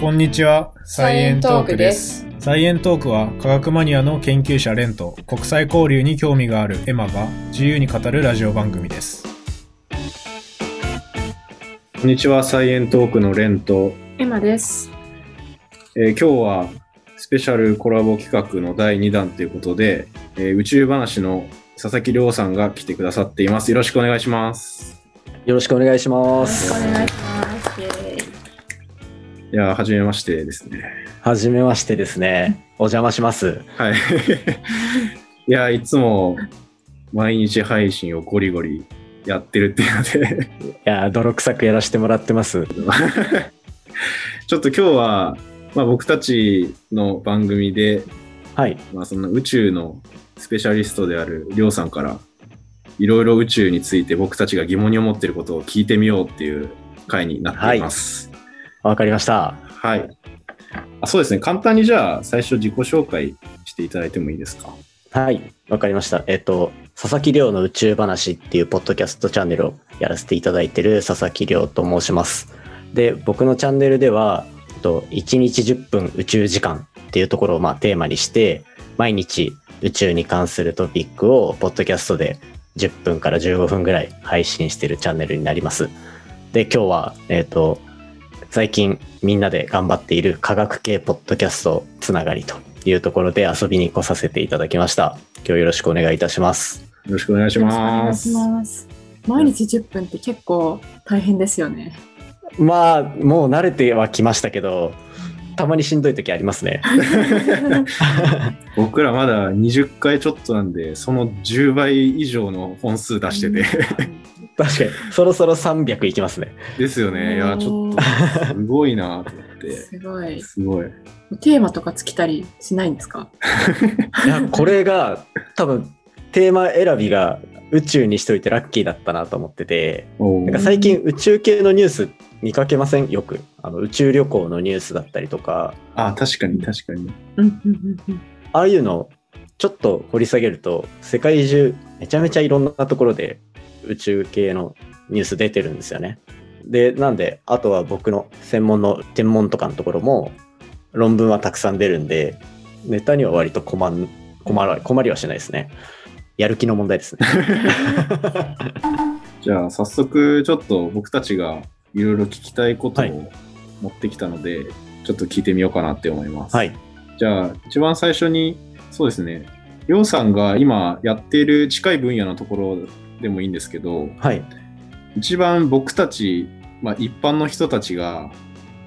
こんにちは、サイエントークです。サイエントークは科学マニアの研究者レンと国際交流に興味があるエマが自由に語るラジオ番組です。こんにちは、サイエントークのレンと、エマです。えー今日はスペシャルコラボ企画の第2弾ということで、えー宇宙話の佐々木亮さんが来てくださっています。よろしくお願いします。よろしくお願いしまよろしす。くお願いします。いやー、はじめましてですね。はじめましてですね。お邪魔します。はい。いや、いつも毎日配信をゴリゴリやってるっていうので、いやー、泥臭くやらせてもらってます。ちょっと今日は、まあ、僕たちの番組で、はい。まあ、その宇宙のスペシャリストであるりょうさんから、いろいろ宇宙について僕たちが疑問に思っていることを聞いてみようっていう回になっています。わかりました。はい。あそうですね。簡単にじゃあ最初自己紹介していただいてもいいですか？はい。わかりました。えっと、佐々木亮の宇宙話っていうポッドキャストチャンネルをやらせていただいてる佐々木亮と申します。で、僕のチャンネルでは、えっと1日10分宇宙時間っていうところをまあテーマにして、毎日宇宙に関するトピックをポッドキャストで10分から15分ぐらい配信してるチャンネルになります。で、今日は、えっ、と、最近みんなで頑張っている科学系ポッドキャストつながりというところで遊びに来させていただきました。今日よろしくお願いいたします。よろしくお願いします。いします。毎日10分って結構大変ですよね。まあ、もう慣れてはきましたけど、たまにしんどい時ありますね。僕らまだ20回ちょっとなんで、その10倍以上の本数出してて。確かに、そろそろ300いきますね。ですよね。いや、ちょっとすごいなと思って。すごい。すごい。テーマとか尽きたりしないんですか？いや、これが多分テーマ選びが宇宙にしといてラッキーだったなと思ってて、なんか最近宇宙系のニュース見かけません？よく。あの宇宙旅行のニュースだったりとか、あ、確かに確かに。うんうんうんうん。ああいうのちょっと掘り下げると、世界中めちゃめちゃいろんなところで宇宙系のニュース出てるんですよね。で、なんで、あとは僕の専門の天文とかのところも論文はたくさん出るんで、ネタには割と困ん困ら困りはしないですね。やる気の問題ですね。じゃあ、早速、ちょっと僕たちがいろいろ聞きたいことはいを持ってきたので、ちょっと聞いてみようかなって思います。はい。じゃあ、一番最初に、そうですね、りょうさんが今やっている近い分野のところでもいいんですけど、はい。一番僕たち、まあ、一般の人たちが、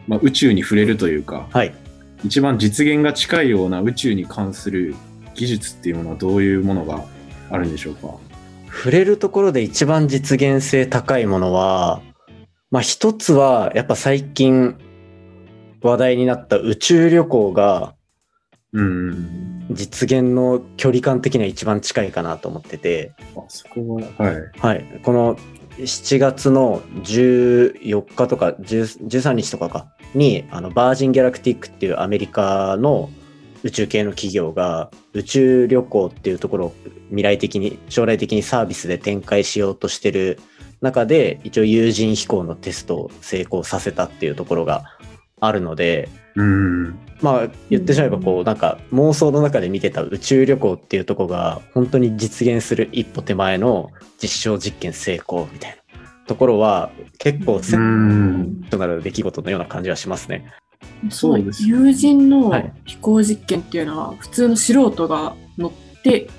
まあ、宇宙に触れるというか、はい。一番実現が近いような宇宙に関する技術っていうものはどういうものがあるんでしょうか？触れるところで一番実現性高いものは、まあ一つはやっぱ最近話題になった宇宙旅行がうん。実現の距離感的には一番近いかなと思ってて、あそこは、はい。はい。この7月の14日とか10 13日とかかに、あの、バージン・ギャラクティックっていうアメリカの宇宙系の企業が宇宙旅行っていうところを未来的に、将来的にサービスで展開しようとしてる中で、一応有人飛行のテストを成功させたっていうところがあるので、うん。まあ言ってしまえばこうなんか妄想の中で見てた宇宙旅行っていうところが本当に実現する一歩手前の実証実験成功みたいなところは結構セうッん。トなる出来事のような感じはしますね。そうです友人のはい飛行実験っていうのは普通の素人が乗って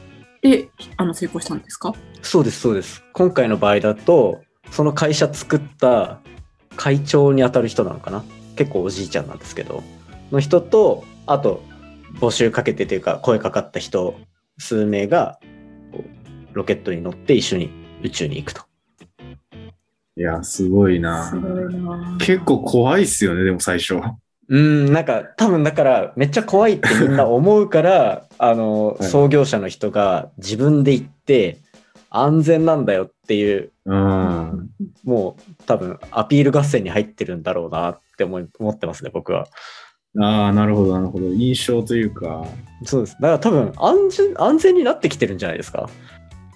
であの成功したんですか？そうですそうです。今回の場合だとその会社作った会長にあたる人なのかな？結構おじいちゃんなんですけどの人とあと募集かけてというか声かかった人数名がこうロケットに乗って一緒に宇宙に行くと。いや、すごいなすごいな結構怖いっすよね、でも最初。うん、なんか多分だからめっちゃ怖いってみんな思うから、あの、はい創業者の人が自分で行って安全なんだよっていう、うん。もう多分アピール合戦に入ってるんだろうなって思い思ってますね、僕は。ああ、なるほど、なるほど。印象というか、そうです。だから多分安全、安全になってきてるんじゃないですか。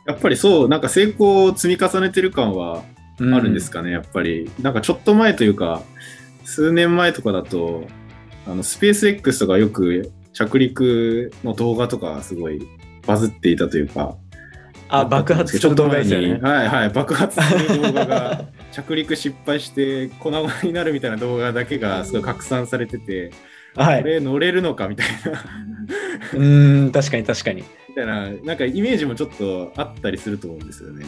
やっぱりそう、なんか成功を積み重ねてる感はあるんですかね、やっぱり。なんかちょっと前というか、数年前とかだと、あのスペース X とかよく着陸の動画とかすごいバズっていたというか、あ、爆発ちょっと前に、ね。はいはい、爆発する動画が着陸失敗して粉々になるみたいな動画だけがすごい拡散されてて、はい。これ乗れるのかみたいな、うーん、確かに確かに。みたいな、なんかイメージもちょっとあったりすると思うんですよね。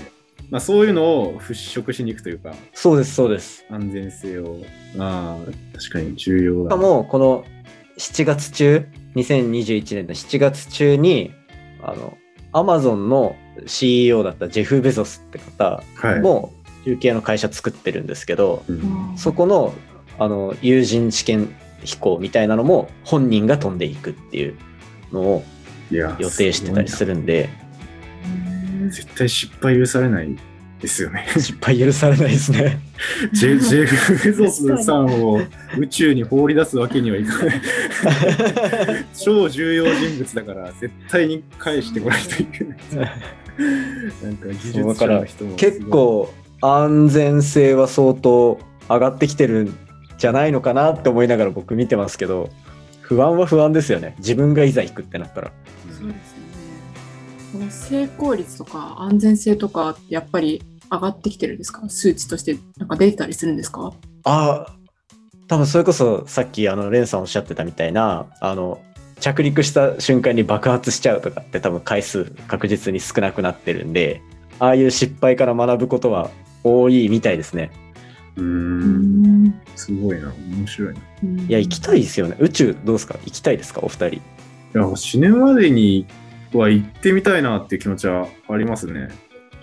まあそういうのを払拭しに行くというか、そうです、そうです。安全性を、ああ、確かに重要だ。しかも、この7月中、2021年の7月中に、あの、アマゾンの CEO だったジェフ・ベゾスって方はい、も中継の会社作ってるんですけど、うんそこのあの有人試験飛行みたいなのも本人が飛んでいくっていうのを予定してたりするんで、絶対失敗許されないですよね。失敗許されないですね。ジェ ジェフ・ベゾスさんを宇宙に放り出すわけにはいかない。超重要人物だから、絶対に返してこないといけない。なんか技術者の人も結構安全性は相当上がってきてるんじゃないのかなって思いながら僕見てますけど、不安は不安ですよね。自分がいざ行くってなったら。そうです成功率とか安全性とかってやっぱり上がってきてるんですか？数値としてなんか出てたりするんですか？ああ、多分それこそさっきあのレンさんおっしゃってたみたいな、あの、着陸した瞬間に爆発しちゃうとかって多分回数確実に少なくなってるんで、ああいう失敗から学ぶことは多いみたいですね。うんん。すごいな。面白いな。いいや、行きたいですよね。宇宙どうですか？行きたいですか？お二人。や、死ぬまでには行ってみたいなっていう気持ちはありますね。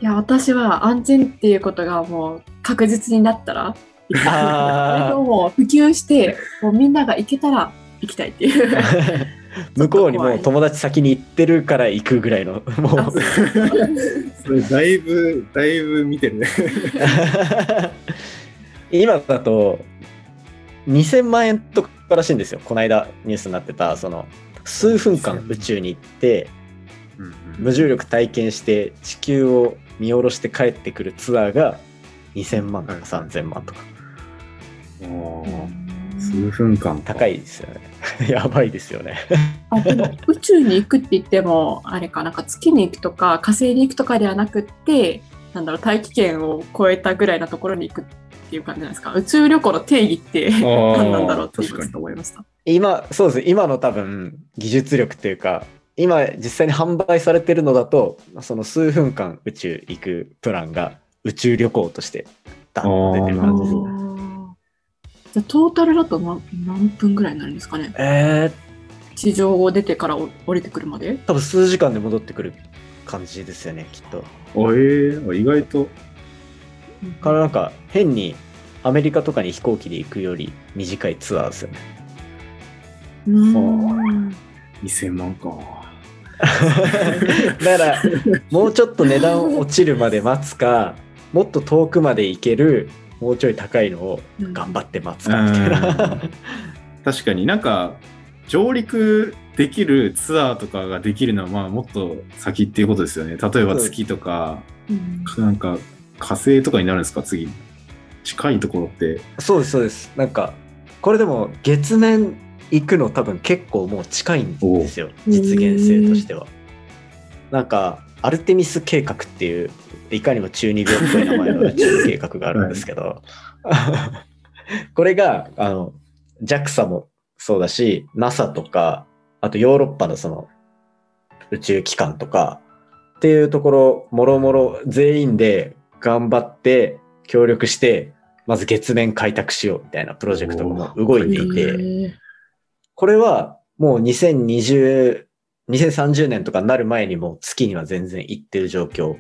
いや、私は安全っていうことがもう確実になったら、それあをもう普及して、もうみんなが行けたら行きたいっていう。向こうにもう友達先に行ってるから行くぐらいの、もう。それだいぶ、だいぶ見てるね。今だと2000万円とからしいんですよ。この間ニュースになってた、その数分間宇宙に行って、無重力体験して地球を見下ろして帰ってくるツアーが2000万とか3000万とか数分間か高いですよね。やばいですよね。あでも宇宙に行くって言ってもあれかなんか月に行くとか火星に行くとかではなくってなんだろう大気圏を超えたぐらいのところに行くっていう感じなんですか？宇宙旅行の定義ってー何なんだろうって思いました。今、そうです。今の多分技術力っていうか、今実際に販売されてるのだと、その数分間宇宙行くプランが宇宙旅行としてダンと出てる感じですなるほ。どあーじゃあトータルだと何何分ぐらいになるんですかね？えー、地上を出てからお降りてくるまで？多分数時間で戻ってくる感じですよね、きっと。あえー、意外と。からなんか変にアメリカとかに飛行機で行くより短いツアーですよね。うーん2000万か。だから、もうちょっと値段落ちるまで待つか、もっと遠くまで行ける、もうちょい高いのを頑張って待つかみたいな。確かになんか上陸できるツアーとかができるのはまあもっと先っていうことですよね。例えば月とか、うんなんか火星とかになるんですか？次。近いところって。そうです、そうです。なんか、これでも月面行くの多分結構もう近いんですよ。お実現性としては。なんか、アルテミス計画っていう、いかにも中二病っぽい名前の宇宙計画があるんですけど、これが、あの、JAXA もそうだし、NASA とか、あとヨーロッパのその宇宙機関とか、っていうところ、もろもろ全員で頑張って協力して、まず月面開拓しようみたいなプロジェクトも動いていへて、ーこれはもう2020、2030年とかになる前にもう月には全然行ってる状況。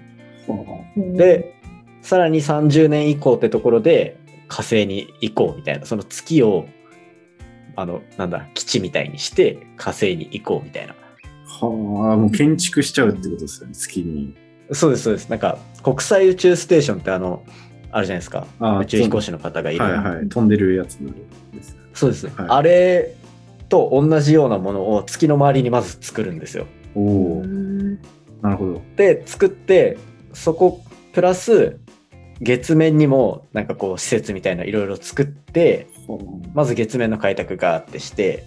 で、さらに30年以降ってところで火星に行こうみたいな、その月を、あの、なんだ、基地みたいにして火星に行こうみたいな。はあ、もう建築しちゃうってことですよね、月に。そうです、そうです。なんか、国際宇宙ステーションってあの、あるじゃないですか。あ宇宙飛行士の方がいる。はいはい。飛んでるやつなんです。そうです、はいあれと同じようなものを月の周りにまず作るんですよ。おなるほど。で作ってそこプラス月面にもなんかこう施設みたいないろいろ作ってまず月面の開拓ガーってして、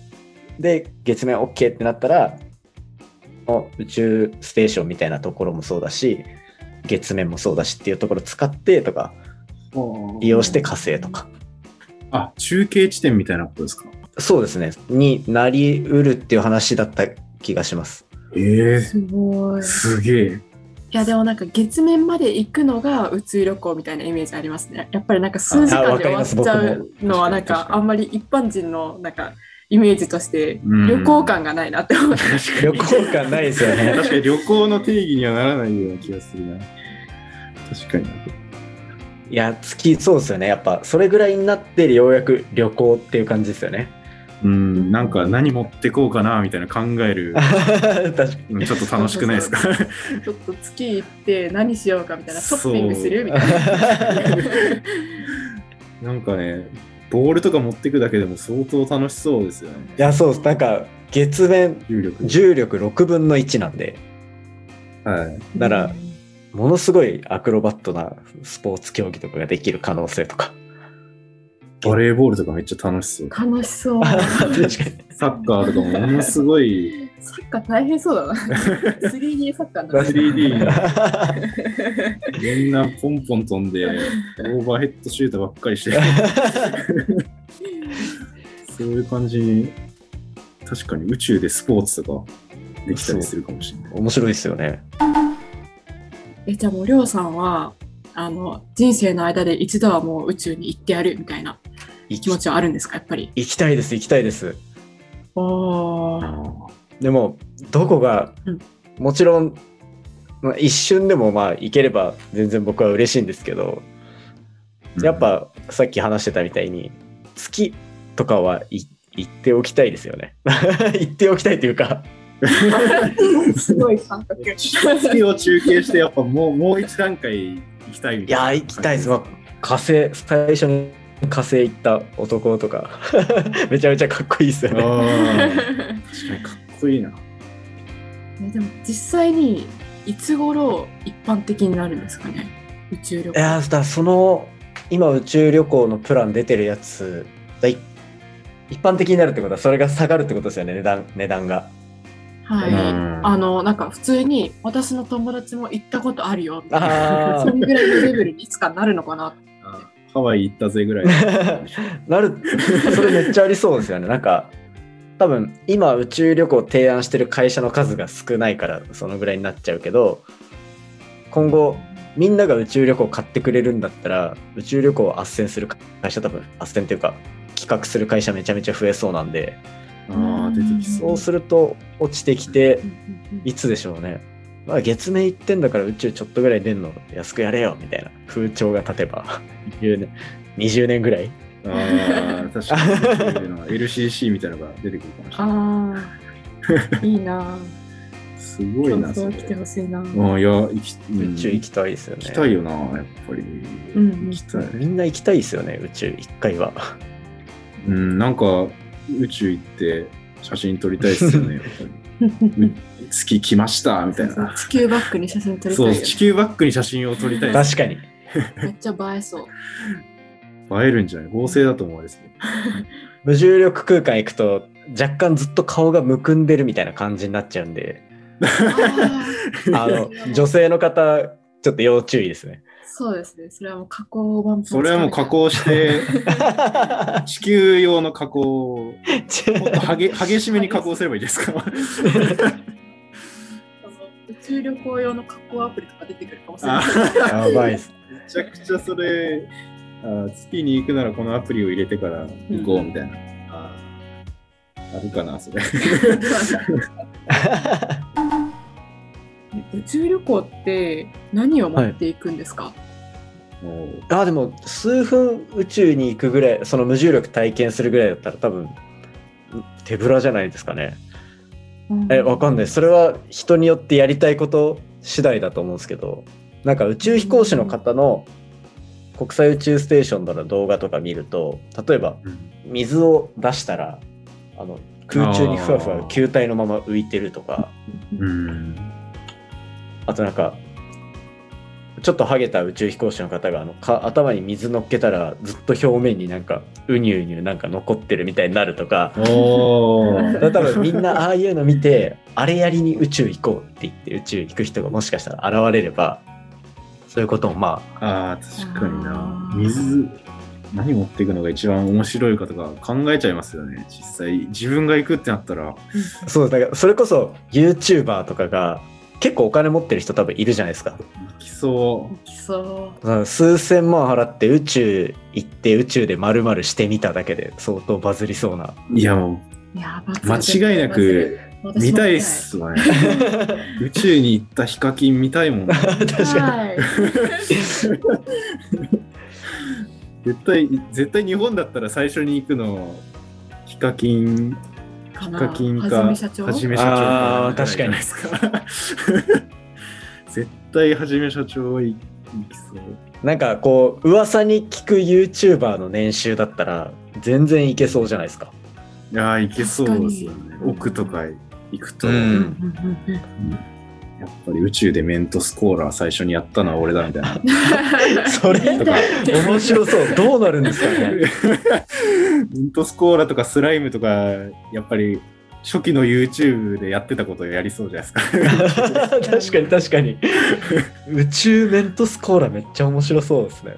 で、月面 OK ってなったら、の宇宙ステーションみたいなところもそうだし、月面もそうだしっていうところ使ってとか、利用して火星とか。あ、中継地点みたいなことですか？そうですね。になりうるっていう話だった気がします。ええすごい。いすげえ。やでもなんか月面まで行くのが宇宙旅行みたいなイメージありますね。やっぱりなんか数時あ間で終わっちゃうのはなんかあんまり一般人のなんかイメージとしてうん旅行感がないなって思って。旅行感ないですよね。確かに旅行の定義にはならないような気がするな。確かに。いや、月、そうですよね。やっぱ、それぐらいになって、ようやく旅行っていう感じですよね。うん、なんか何持ってこうかなみたいな考える。確かうんちょっと楽しくないですか？ちょっと月行って何しようかみたいなショッピングするみたいな。なんかね、ボールとか持ってくだけでも相当楽しそうですよね。いや、そうです。なんか、月面、重力。重力6分の1なんで、はい。だからものすごいアクロバットなスポーツ競技とかができる可能性とか。バレーボールとかめっちゃ楽しそう。楽しそう。サッカーとかもものすごいサッカー大変そうだな。3D サッカーだな 3D みんなポンポン飛んで、オーバーヘッドシュートばっかりして、そういう感じに、確かに宇宙でスポーツとかできたりするかもしれない。面白いですよね。え、じゃあもうりょうさんは、あの、人生の間で一度はもう宇宙に行ってやるみたいな行気持ちはあるんですか、やっぱり。行きたいです、行きたいです。でも、どこが、うんもちろん、まあ、一瞬でもまあ行ければ全然僕は嬉しいんですけど、ーやっ、ぱさっき話してたみたいに月とかはい行っておきたいですよね。行っておきたいというか、すごい感覚。月を中継して、やっぱもうもう一段階行きたいみいいな。行きたいです。まあ火星、最初に火星行った男とか、めちゃめちゃかっこいいですよね。確かにかっこいいな。ねでも実際にいつ頃一般的になるんですかね？宇宙旅行。いやーだからその今宇宙旅行のプラン出てるやつだい一般的になるってことはそれが下がるってことですよね値段値段がはい。うんあのなんか普通に私の友達も行ったことあるよみたいなあそんぐらいのレベルにいつかなるのかな。あハワイ行ったぜぐらい。なるそれめっちゃありそうですよねなんか多分今宇宙旅行を提案してる会社の数が少ないからそのぐらいになっちゃうけど今後みんなが宇宙旅行を買ってくれるんだったら宇宙旅行を斡旋する会社多分斡旋っていうか企画する会社めちゃめちゃ増えそうなんでああ、出てきそう。そうすると落ちてきていつでしょうね。まあ、月面行ってんだから宇宙ちょっとぐらい出んの安くやれよみたいな風潮が立てば20年 ,20 年ぐらいああ、確かにそういうのは LCC みたいなのが出てくるかもしれない。ああ、いいな。すごいな、そそうれ。来てほしいな。ああ、いや、行き、うん宇宙行きたいですよね。行きたいよな、やっぱり。うんうん行きたい。みんな行きたいですよね宇宙一回は。うん、なんか、宇宙行って写真撮りたいですよね、やっぱり。う月来ました、みたいな。地球バックに写真撮りたそう、いよね地球バックに写真を撮りたいです。確かに。めっちゃ映えそう。映えるんじゃない？合成だと思うですね。無重力空間行くと若干ずっと顔がむくんでるみたいな感じになっちゃうんで あの女性の方ちょっと要注意ですね。そうですね。それはもう加工版それはもう加工して、地球用の加工を、もっとはげ激しめに加工すればいいですか？宇宙旅行用の加工アプリとか出てくるかもしれない。あ やばいです。めちゃくちゃそれ、あ月に行くならこのアプリを入れてから行こうみたいな。ああるかな、それ。宇宙旅行って何を持っていくんですか、もうあでも数分宇宙に行くぐらいその無重力体験するぐらいだったら多分手ぶらじゃないですかね。えわかんない。それは人によってやりたいこと次第だと思うんですけどなんか宇宙飛行士の方の国際宇宙ステーションの動画とか見ると例えばうん。水を出したらあの空中にふわふわ球体のまま浮いてるとか。うん。あとなんかちょっとハゲた宇宙飛行士の方があのか頭に水乗っけたらずっと表面になんかうにゅうにゅうなんか残ってるみたいになるとか。おー。だから多分みんなああいうの見てあれやりに宇宙行こうって言って宇宙行く人がもしかしたら現れればそういうこともまあああ、確かにな。水、何持っていくのが一番面白いかとか考えちゃいますよね。実際、自分が行くってなったら。そうだからそれこそ YouTuber とかが結構お金持ってる人多分いるじゃないですか。行きそきそだから数千万払って宇宙行って宇宙で丸々してみただけで相当バズりそうな。う。いや、もう。いやう、間違いなく見たいっすわね。宇宙に行ったヒカキン見たいもん。確かに。はい。絶対、絶対日本だったら最初に行くの、ヒカキン、ヒかなカキンか、はじめ社長？はじめ社長。あーかじゃないですか。絶対はじめ社長は行きそう。なんかこう噂に聞く YouTuber の年収だったら全然いけそうじゃないですか。いやー、行けそうですよね。奥とか行くと、うんうんうんうんやっぱり宇宙でメントスコーラ最初にやったのは俺だみたいな。う んそれ見たい面白そう。どうなるんですかね。メントスコーラとかスライムとか、やっぱり初期の YouTube でやってたことをやりそうじゃないですか。確かに確かに。宇宙メントスコーラめっちゃ面白そうですね。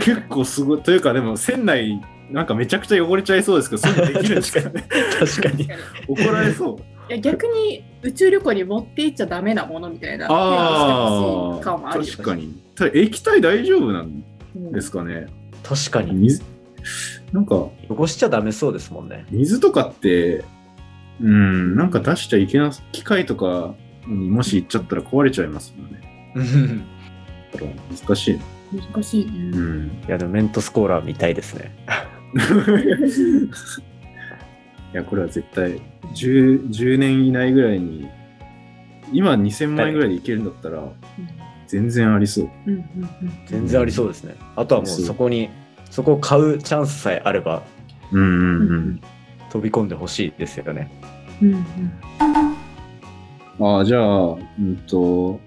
結構すごい。というかでも船内なんかめちゃくちゃ汚れちゃいそうですけど、そういうのできるんですかね。確かに。怒られそう。いや逆に宇宙旅行に持って行っちゃダメなものみたいなあ提案してほしい感もあ確かに。ただ液体大丈夫なんうんですかね。確かに。水なんか汚しちゃダメそうですもんね。水とかって、うん、なんか出しちゃいけない機械とかにもし行っちゃったら壊れちゃいますもんね。だから難しい。難しいね、うん。いやでもメントスコーラ見たいですね。いや、これは絶対10、10年以内ぐらいに、今2000万円ぐらいでいけるんだったら、全然ありそう。うんうんうん全然ありそうですね。あとはもうそこに、そこを買うチャンスさえあればうんうんうん。飛び込んでほしいですよね。うんうんああ、じゃあ、うんと、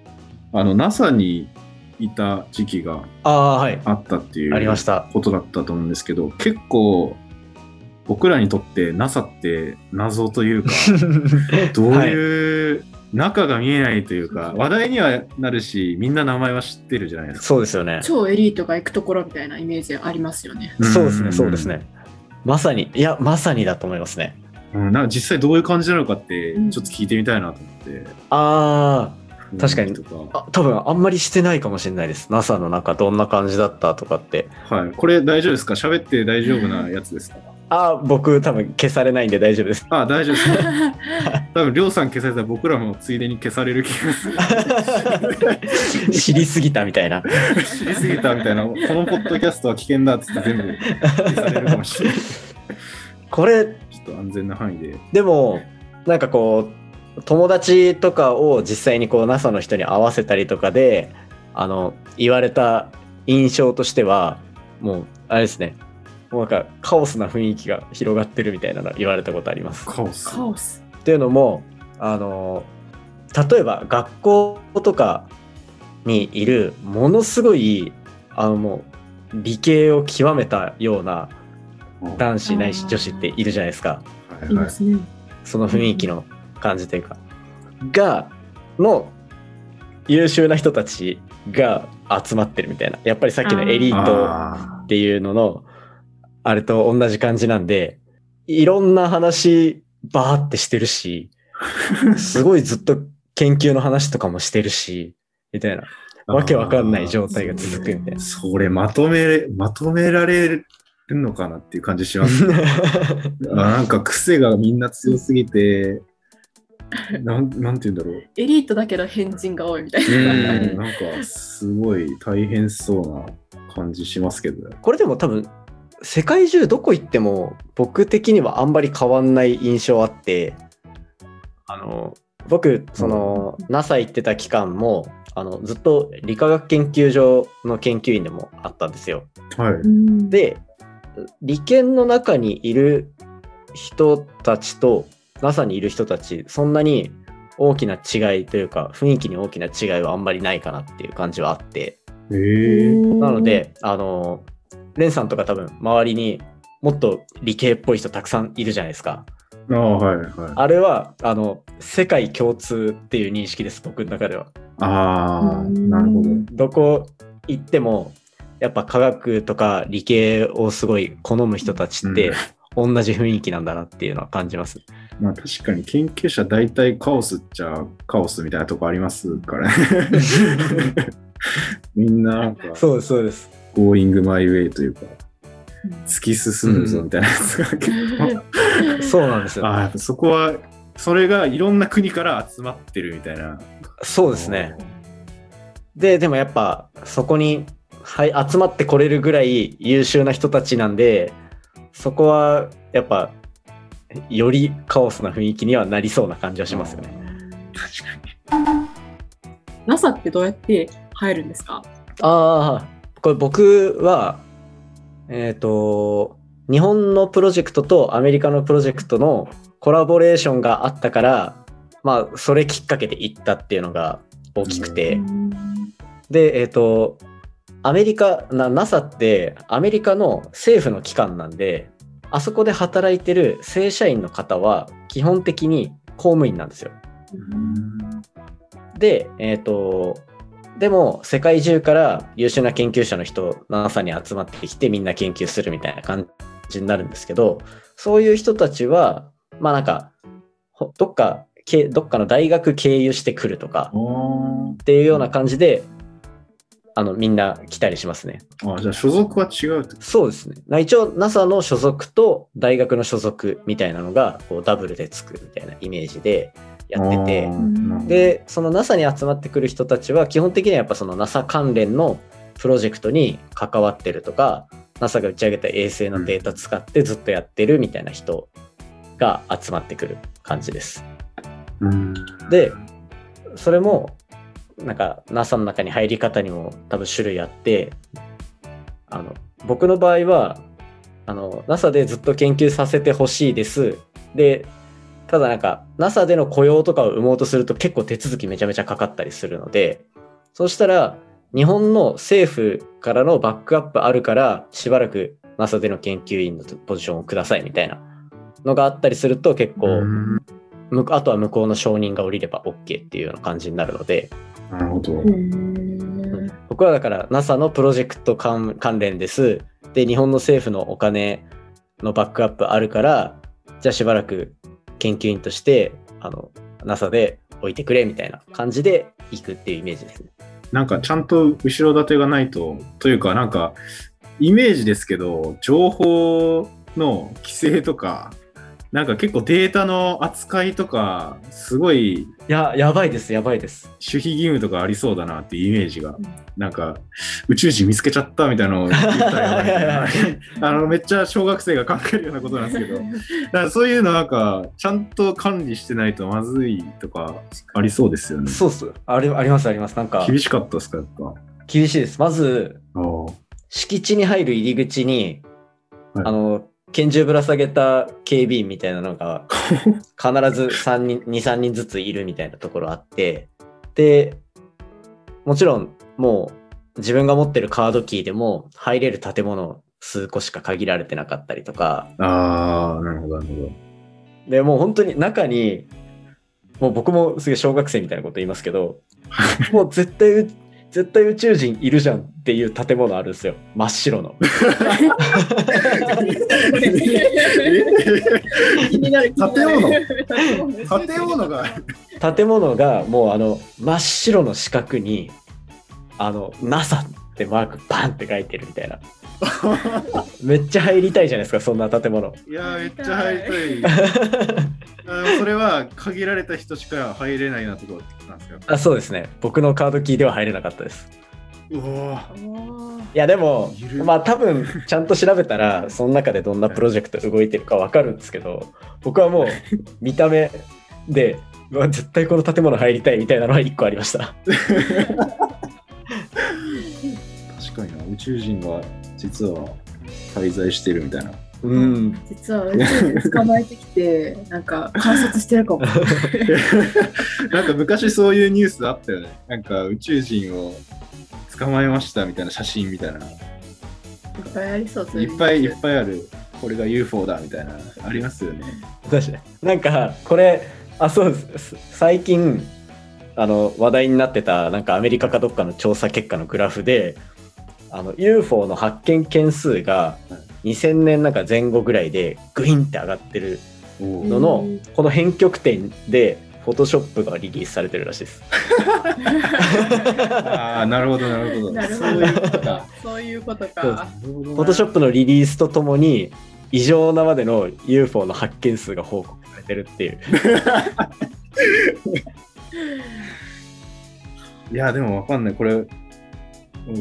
あの、NASA にいた時期があったっていうありました。ことだったと思うんですけど、結構、僕らにとって NASA って謎というか、どうはいいう、中が見えないというか、話題にはなるし、みんな名前は知ってるじゃないですか。そうですよね。超エリートが行くところみたいなイメージありますよね。そうですね、そうですね。まさに、いや、まさにだと思いますね。うん。なんか実際どういう感じなのかって、うんちょっと聞いてみたいなと思って。あ確かにあ、あ多分あんまりしてないかもしれないです。NASA の中どんな感じだったとかって。はい。これ大丈夫ですか？喋って大丈夫なやつですか？ああ、僕多分消されないんで大丈夫です。あ、大丈夫です。多分、りょうさん消されたら僕らもついでに消される気がする。知りすぎたみたいな。知りすぎたみたいな、このポッドキャストは危険だっつって全部消されるかもしれない。ちこれ、ょっと安全な範囲で。でも、なんかこう、友達とかを実際にこう NASA の人に会わせたりとかで、あの、言われた印象としては、もう、あれですね。もうなんかカオスな雰囲気が広がってるみたいなの言われたことあります。カオス。カオス。っていうのもあの例えば学校とかにいるものすごいあのもう理系を極めたような男子ないし女子っているじゃないですかはいはいいますね。その雰囲気の感じというかがの優秀な人たちが集まってるみたいなやっぱりさっきのエリートあっていうののあれと同じ感じなんでいろんな話バーってしてるし すごいずっと研究の話とかもしてるしみたいなーわけわかんない状態が続くみたいな。それまとめれ、まとめられるのかなっていう感じします。あなんか癖がみんな強すぎて、なんなんて言うんだろう。エリートだけど変人が多いみたいな。うんなんかすごい大変そうな感じしますけどね。これでも多分世界中どこ行っても僕的にはあんまり変わんない印象あってあの僕その NASA 行ってた期間もあのずっと理化学研究所の研究員でもあったんですよ。はい。で理研の中にいる人たちと NASA にいる人たちそんなに大きな違いというか、雰囲気に大きな違いはあんまりないかなっていう感じはあって。へえ。なので、あの、レンさんとか多分周りにもっと理系っぽい人たくさんいるじゃないですか。ああ、はいはい。あれは、あの、世界共通っていう認識です、僕の中では。ああ、なるほど。どこ行っても、やっぱ科学とか理系をすごい好む人たちって、同じ雰囲気なんだなっていうのは感じます。まあ確かに研究者大体カオスっちゃカオスみたいなとこありますからね。みんななんか、そうです、そうです。Going my way というか、突き進むぞみたいなやつが結構、そうなんですよ。ああ、やっぱそこは、それがいろんな国から集まってるみたいな。そうですね。で、でもやっぱそこに、はい、集まってこれるぐらい優秀な人たちなんで、そこはやっぱ、よりカオスな雰囲気にはなりそうな感じはしますよね。確かに。NASA ってどうやって入るんですか？ああ、これ僕は、えっ、と、日本のプロジェクトとアメリカのプロジェクトのコラボレーションがあったから、まあ、それきっかけで行ったっていうのが大きくて、で、えっ、と、アメリカ、な NASA ってアメリカの政府の機関なんで、あそこで働いてる正社員の方は基本的に公務員なんですよ。で、えっ、と、でも世界中から優秀な研究者の人、NASA に集まってきてみんな研究するみたいな感じになるんですけど、そういう人たちは、まあなんか、ほどっか、けどっかの大学経由してくるとかっていうような感じで、あの、みんな来たりしますね。ああ、じゃあ所属は違うってそうですね。な一応 NASA の所属と大学の所属みたいなのがこうダブルでつくみたいなイメージでやっててで、その NASA に集まってくる人たちは基本的にはやっぱその NASA 関連のプロジェクトに関わってるとか、NASA が打ち上げた衛星のデータ使ってずっとやってるみたいな人が集まってくる感じです。うんで、それも、なんか NASA の中に入り方にも多分種類あって、あの、僕の場合は、あの、NASA でずっと研究させてほしいです。で、ただなんか NASA での雇用とかを生もうとすると結構手続きめちゃめちゃかかったりするので、そうしたら日本の政府からのバックアップあるからしばらく NASA での研究員のポジションをくださいみたいなのがあったりすると結構、あとは向こうの承認が下りれば OK っていうような感じになるので、なるほど。僕はだから NASA のプロジェクト関関連です。で、日本の政府のお金のバックアップあるから、じゃあしばらく研究員として、あの、NASA で置いてくれみたいな感じで行くっていうイメージですね。なんかちゃんと後ろ盾がないと、というかなんか、イメージですけど、情報の規制とか、なんか結構データの扱いとか、すごいいや、やばいです、やばいです。守秘義務とかありそうだなっていうイメージが、なんか宇宙人見つけちゃったみたいなのを言ったあのめっちゃ小学生が考えるようなことなんですけど、だからそういうのなんかちゃんと管理してないとまずいとかありそうですよね。そうっす。ありあります、あります。なんか、厳しかったですか、やっぱ。厳しいです。まず、敷地に入る入り口に、はいあの、拳銃ぶら下げた警備員みたいなのが 必ず3人、2、3人ずついるみたいなところあって、で、もちろんもう自分が持ってるカードキーでも入れる建物数個しか限られてなかったりとか、あー、なるほど、なるほど。で、もう本当に中に、もう僕もすげえ小学生みたいなこと言いますけど、もう絶対う、絶対宇宙人いるじゃんっていう建物あるんですよ。真っ白の。気になる。建物。物建物が。建物がもうあの真っ白の四角にあの NASA ってマークバンって書いてるみたいな。めっちゃ入りたいじゃないですかそんな建物。いやーめっちゃ入りたい。それは限られた人しか入れないなところなんですか？あそうですね。僕のカードキーでは入れなかったですいやでもまあ多分ちゃんと調べたら その中でどんなプロジェクト動いてるかわかるんですけど僕はもう見た目で絶対この建物入りたいみたいなのは1個ありました確かにな宇宙人が実は滞在してるみたいなうん。実は宇宙で捕まえてきて、なんか観察してるかも。なんか昔そういうニュースあったよね。なんか宇宙人を捕まえましたみたいな写真みたいな。いっぱいありそう、そういういっぱいいっぱいある。これが UFO だみたいな。ありますよね。確かに。なんか、これ、あ、そうです。最近、あの、話題になってた、なんかアメリカかどっかの調査結果のグラフで、あの、UFO の発見件数が2000年なんか前後ぐらいでグインって上がってるおのの、うんこの編曲点で、フォトショップがリリースされてるらしいです。ああ、なるほど、なるほど。そういうことか。そういうことか。フォトショップのリリースとともに、異常なまでの UFO の発見数が報告されてるっていう。いや、でもわかんない。これ、うん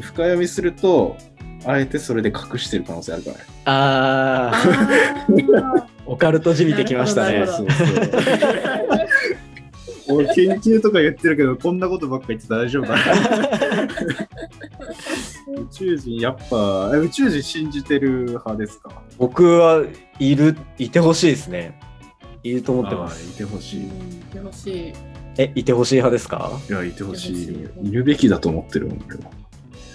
深読みすると、あえてそれで隠してる可能性あるからね。ああ オカルトじみてきましたねそうそう。俺、研究とか言ってるけど、こんなことばっか言って大丈夫かな？宇宙人、やっぱ、え宇宙人信じてる派ですか？僕はいる、いてほしいですね。いると思ってまあす。ーいてほしい。うんでもしい。え、いてほしい派ですか？いや、いてほしいいてほし。いいるべきだと思ってるもん、俺は。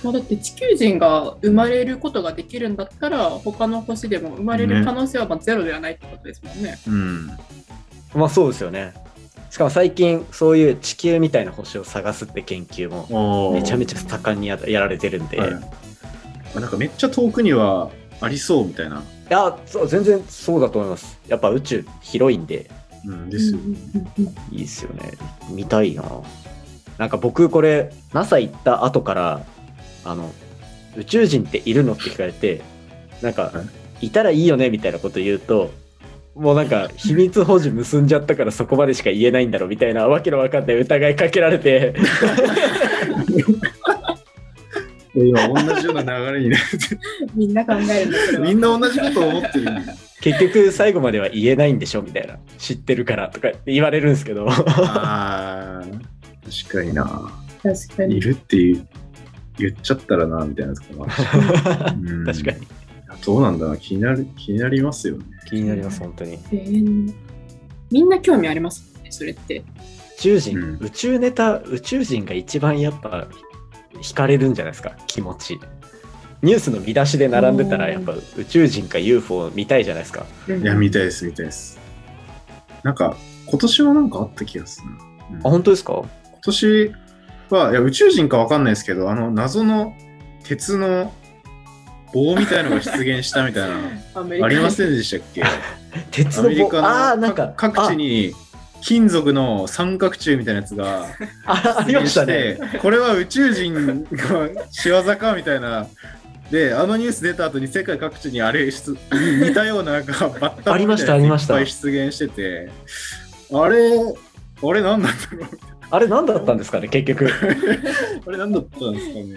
まあ、だって地球人が生まれることができるんだったら他の星でも生まれる可能性はまあゼロではないってことですもんね。うん。まあそうですよね。しかも最近そういう地球みたいな星を探すって研究もめちゃめちゃ盛んにややられてるんで、はいなんかめっちゃ遠くにはありそうみたいな。やそう全然そうだと思います。やっぱ宇宙広いんでうん、ですよ。いいですよね。見たいな。なんか僕これ NASA 行った後からあの宇宙人っているのって聞かれてなんかいたらいいよねみたいなこと言うともうなんか秘密保持結んじゃったからそこまでしか言えないんだろうみたいなわけのわかんない疑いかけられて今、同じような流れになって、みんな考える。みんな同じことを思ってるんだ。結局最後までは言えないんでしょみたいな知ってるからとかって言われるんですけどああ、確かにな。確かに。いるって言う言っちゃったらな、みたいな 確かにどうなんだな、気になる、気になりますよね。気になります本当に。えー。みんな興味ありますもんね、それって。宇宙人、うん。宇宙ネタ宇宙人が一番やっぱ惹かれるんじゃないですか。気持ち。ニュースの見出しで並んでたらうん。やっぱ宇宙人か UFO 見たいじゃないですか。うん。いや、見たいです、見たいです。なんか、今年はなんかあった気がするな。うん。あ本当ですか？今年は、いや、宇宙人かわかんないですけど、あの、謎の鉄の棒みたいのが出現したみたいな、ありませんでしたっけ？鉄の棒。アメリカの各地に金属の三角柱みたいなやつが出現してこれは宇宙人が仕業かみたいな。で、あのニュース出た後に世界各地にあれ出似たようななんか バッタみたいなやつありましたいっぱい出現してて、あれ、あれ何なんだろうあれ何だったんですかね結局。あれ何だったんですかね？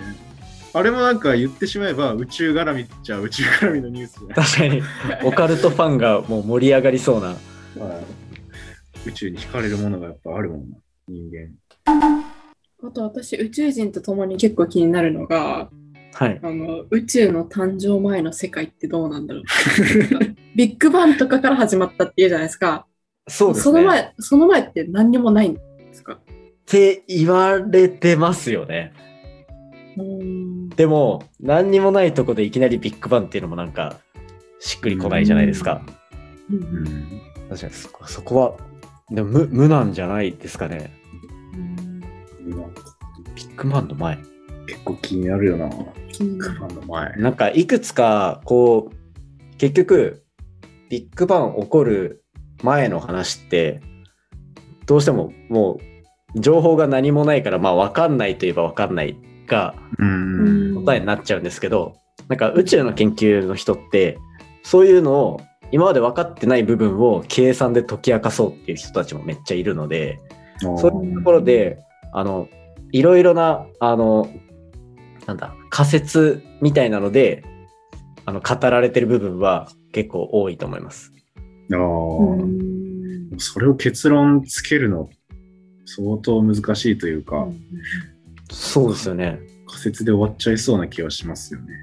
あれもなんか言ってしまえば宇宙絡みっちゃ宇宙絡みのニュースじゃない？確かに。オカルトファンがもう盛り上がりそうな。はい宇宙に惹かれるものがやっぱあるもんな、人間。あと私、宇宙人と共に結構気になるのが、はい。あの宇宙の誕生前の世界ってどうなんだろう。ビッグバンとかから始まったっていうじゃないですか。そうですね。の前、その前って何にもないんですか？って言われてますよね。うんでも何にもないとこでいきなりビッグバンっていうのもなんかしっくりこないじゃないですか、ううんん。確かにそこはでも無無なんじゃないですかね今ビッグバンの前結構気になるよな。気になるクマの前。なんかいくつかこう結局ビッグバン起こる前の話ってどうしてももう情報が何もないからまあ分かんないといえば分かんないがうん。答えになっちゃうんですけどなんか宇宙の研究の人ってそういうのを今まで分かってない部分を計算で解き明かそうっていう人たちもめっちゃいるのでそういうところであのいろいろなあのなんだ仮説みたいなのであの語られてる部分は結構多いと思います。それを結論つけるの相当難しいというか、そうですよね。仮説で終わっちゃいそうな気はしますよね。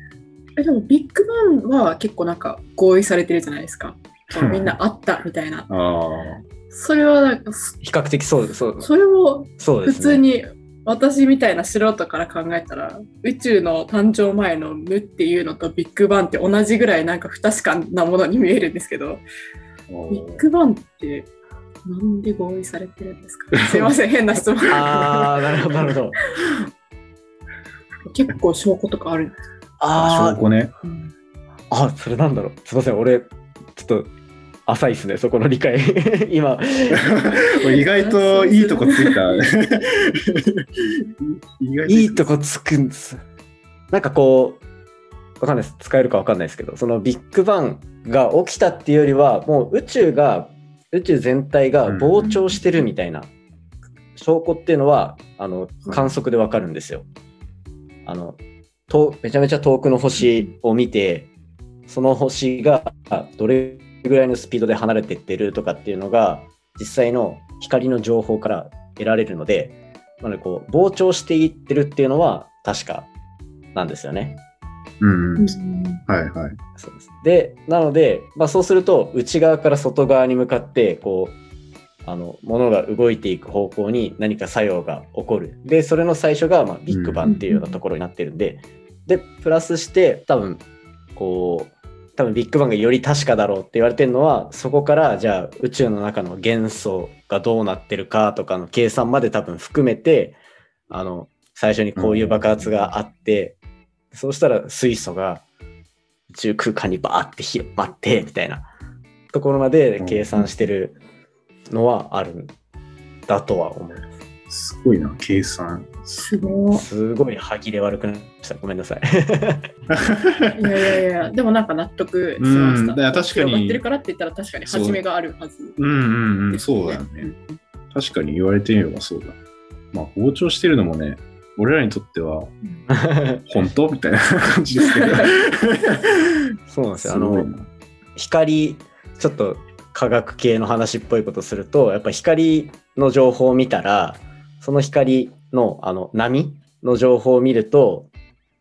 えでもビッグバンは結構なんか合意されてるじゃないですか。みんなあったみたいな。ああ。それはなんか、比較的そうそうそれも普通に私みたいな素人から考えたら宇宙の誕生前の無っていうのとビッグバンって同じぐらいなんか不確かなものに見えるんですけどビッグバンってなんで合意されてるんですか？すいません変な質問。ああなるほどなるほど。結構証拠とかあるんですか？あ証拠ね。うん。あそれなんだろう。すいません俺ちょっと浅いですねそこの理解。今。意外といいとこついた。いいとこ。つくんです。なんかこう、わかんないです。使えるかわかんないですけど、そのビッグバンが起きたっていうよりは、もう宇宙が、宇宙全体が膨張してるみたいな証拠っていうのは、あの、観測でわかるんですよ。あの、とめちゃめちゃ遠くの星を見て、その星がどれぐらいのスピードで離れてってるとかっていうのが、実際の光の情報から得られるので、なのでこう膨張していってるっていうのは確かなんですよね。うんうん。うんはいはい。そうですでなので、まあ、そうすると内側から外側に向かってこうあの物が動いていく方向に何か作用が起こる。でそれの最初が、まあ、ビッグバンっていうようなところになってるんで、でプラスして多分こう多分ビッグバンがより確かだろうって言われてるのはそこからじゃあ宇宙の中の元素がどうなってるかとかの計算まで多分含めてあの最初にこういう爆発があって、そうしたら水素が宇宙空間にバーって広まってみたいなところまで計算してるのはあるんだとは思います。すごいな、計算。すごい。すごい歯切れ悪くなりました。ごめんなさい。いやいやいや、でもなんか納得しました。うんだから確かにってるからって言ったら確かに初めがあるはず。うんうんうん、そうだよね。確かに言われてみればそうだ。まあ、膨張してるのもね、俺らにとっては本当？みたいな感じですけど。そうなんですよ。あの光ちょっと科学系の話っぽいことするとやっぱ光の情報を見たらその光のあの波の情報を見ると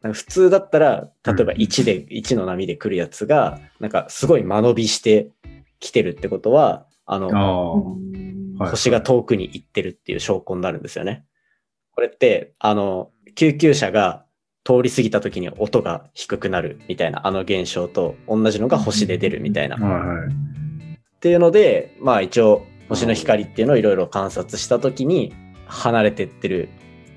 なんか普通だったら例えばうん1で、1の波で来るやつがなんかすごい間延びして来てるってことはあのあ星が遠くに行ってるっていう証拠になるんですよね。これってあの救急車が通り過ぎた時に音が低くなるみたいなあの現象と同じのが星で出るみたいな。あ、はいはい。っていうので、まあ一応星の光っていうのをいろいろ観察した時に離れてってる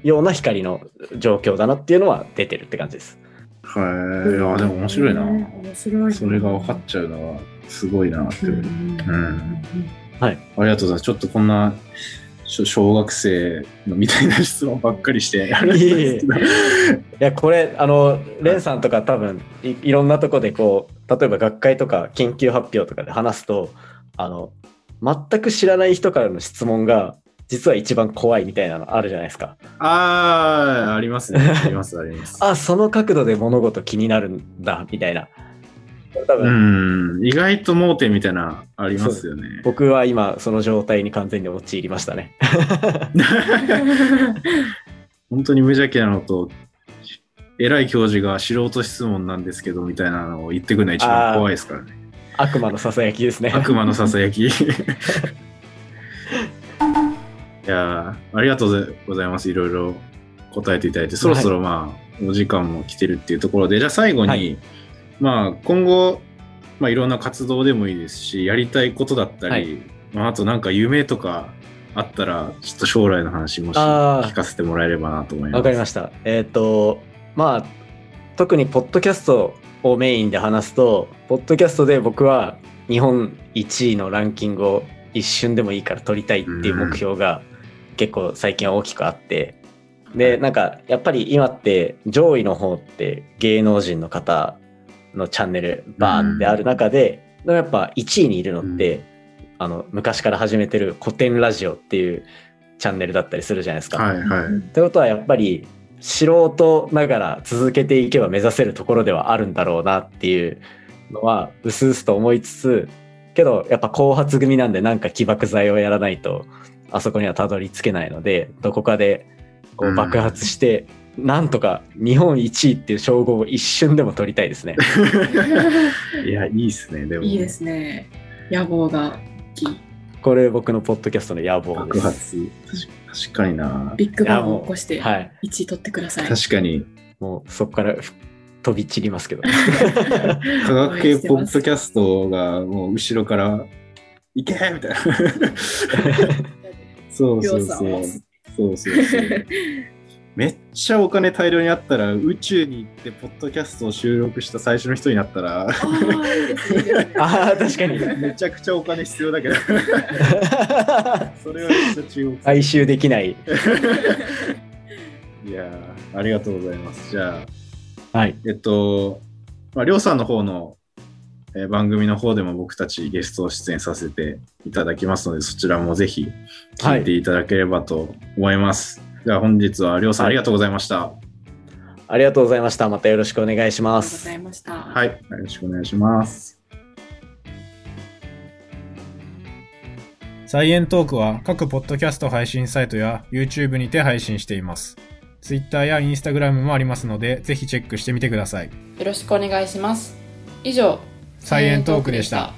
ような光の状況だなっていうのは出てるって感じです。はい。いや、でも面白いな。面白い。それが分かっちゃうのはすごいなって。うんうんはい。ありがとうございます。ちょっとこんな小小学生のみたいな質問ばっかりして、あれなんですけどいや、これ、あの、レンさんとか多分いいろんなとこでこう、例えば学会とか研究発表とかで話すと、あの、全く知らない人からの質問が実は一番怖いみたいなのあるじゃないですか。ああ、ありますね。あります、あります。あ、その角度で物事気になるんだ、みたいな。多う分、ん、意外と盲点みたいなありますよね。僕は今その状態に完全に陥りましたね。本当に無邪気なのと、偉い教授が素人質問なんですけどみたいなのを言ってくるのが一番怖いですからね。悪魔のささやきですね。悪魔のささやき。いやーありがとうございます。いろいろ答えていただいて、そろそろまあ、お時間も来てるっていうところで、じゃあ最後に、はいまあ今後、まあいろんな活動でもいいですし、やりたいことだったり、はい。まああとなんか夢とかあったら、ちょっと将来の話もし聞かせてもらえればなと思います。わかりました。えっ、と、まあ、特にポッドキャストをメインで話すと、ポッドキャストで僕は日本1位のランキングを一瞬でもいいから取りたいっていう目標が結構最近は大きくあって、で、なんかやっぱり今って上位の方って芸能人の方のチャンネルバーンってある中で、でもやっぱ1位にいるのって、あの昔から始めてる古典ラジオっていうチャンネルだったりするじゃないですか。はいはい。ってことはやっぱり素人ながら続けていけば目指せるところではあるんだろうなっていうのはうすうすと思いつつけどやっぱ後発組なんでなんか起爆剤をやらないとあそこにはたどり着けないのでどこかでこううん爆発してなんとか日本一位っていう称号を一瞬でも取りたいですね。いや、いいっすね、でも。いいですね。野望が大きい。これ僕のポッドキャストの野望爆です。発。確か確かにな。ビッグバンを起こしてはい。1位取ってください。確かに、もうそこからふ飛び散りますけど。科学系ポッドキャストがもう後ろから、いけみたいな。そうそうそう。そうそうそう。めっちゃお金大量にあったら、宇宙に行って、ポッドキャストを収録した最初の人になったら、あ あ、確かに。めちゃくちゃお金必要だけど、それはめっちゃ注目。回収できない。いやーありがとうございます。じゃあ、はい。えっと、まあ、りょうさんの方の、えー番組の方でも僕たちゲスト出演させていただきますので、そちらもぜひ聞いていただければと思います。では本日はりょうさん、はいありがとうございました。ありがとうございました。またよろしくお願いしありがとうごますざ。いました。はい、よろしくお願いします。サイエントークは各ポッドキャスト配信サイトや YouTube にて配信しています。Twitter や Instagram もありますので、ぜひチェックしてみてください。よろしくお願いします。以上、サイエントークでした。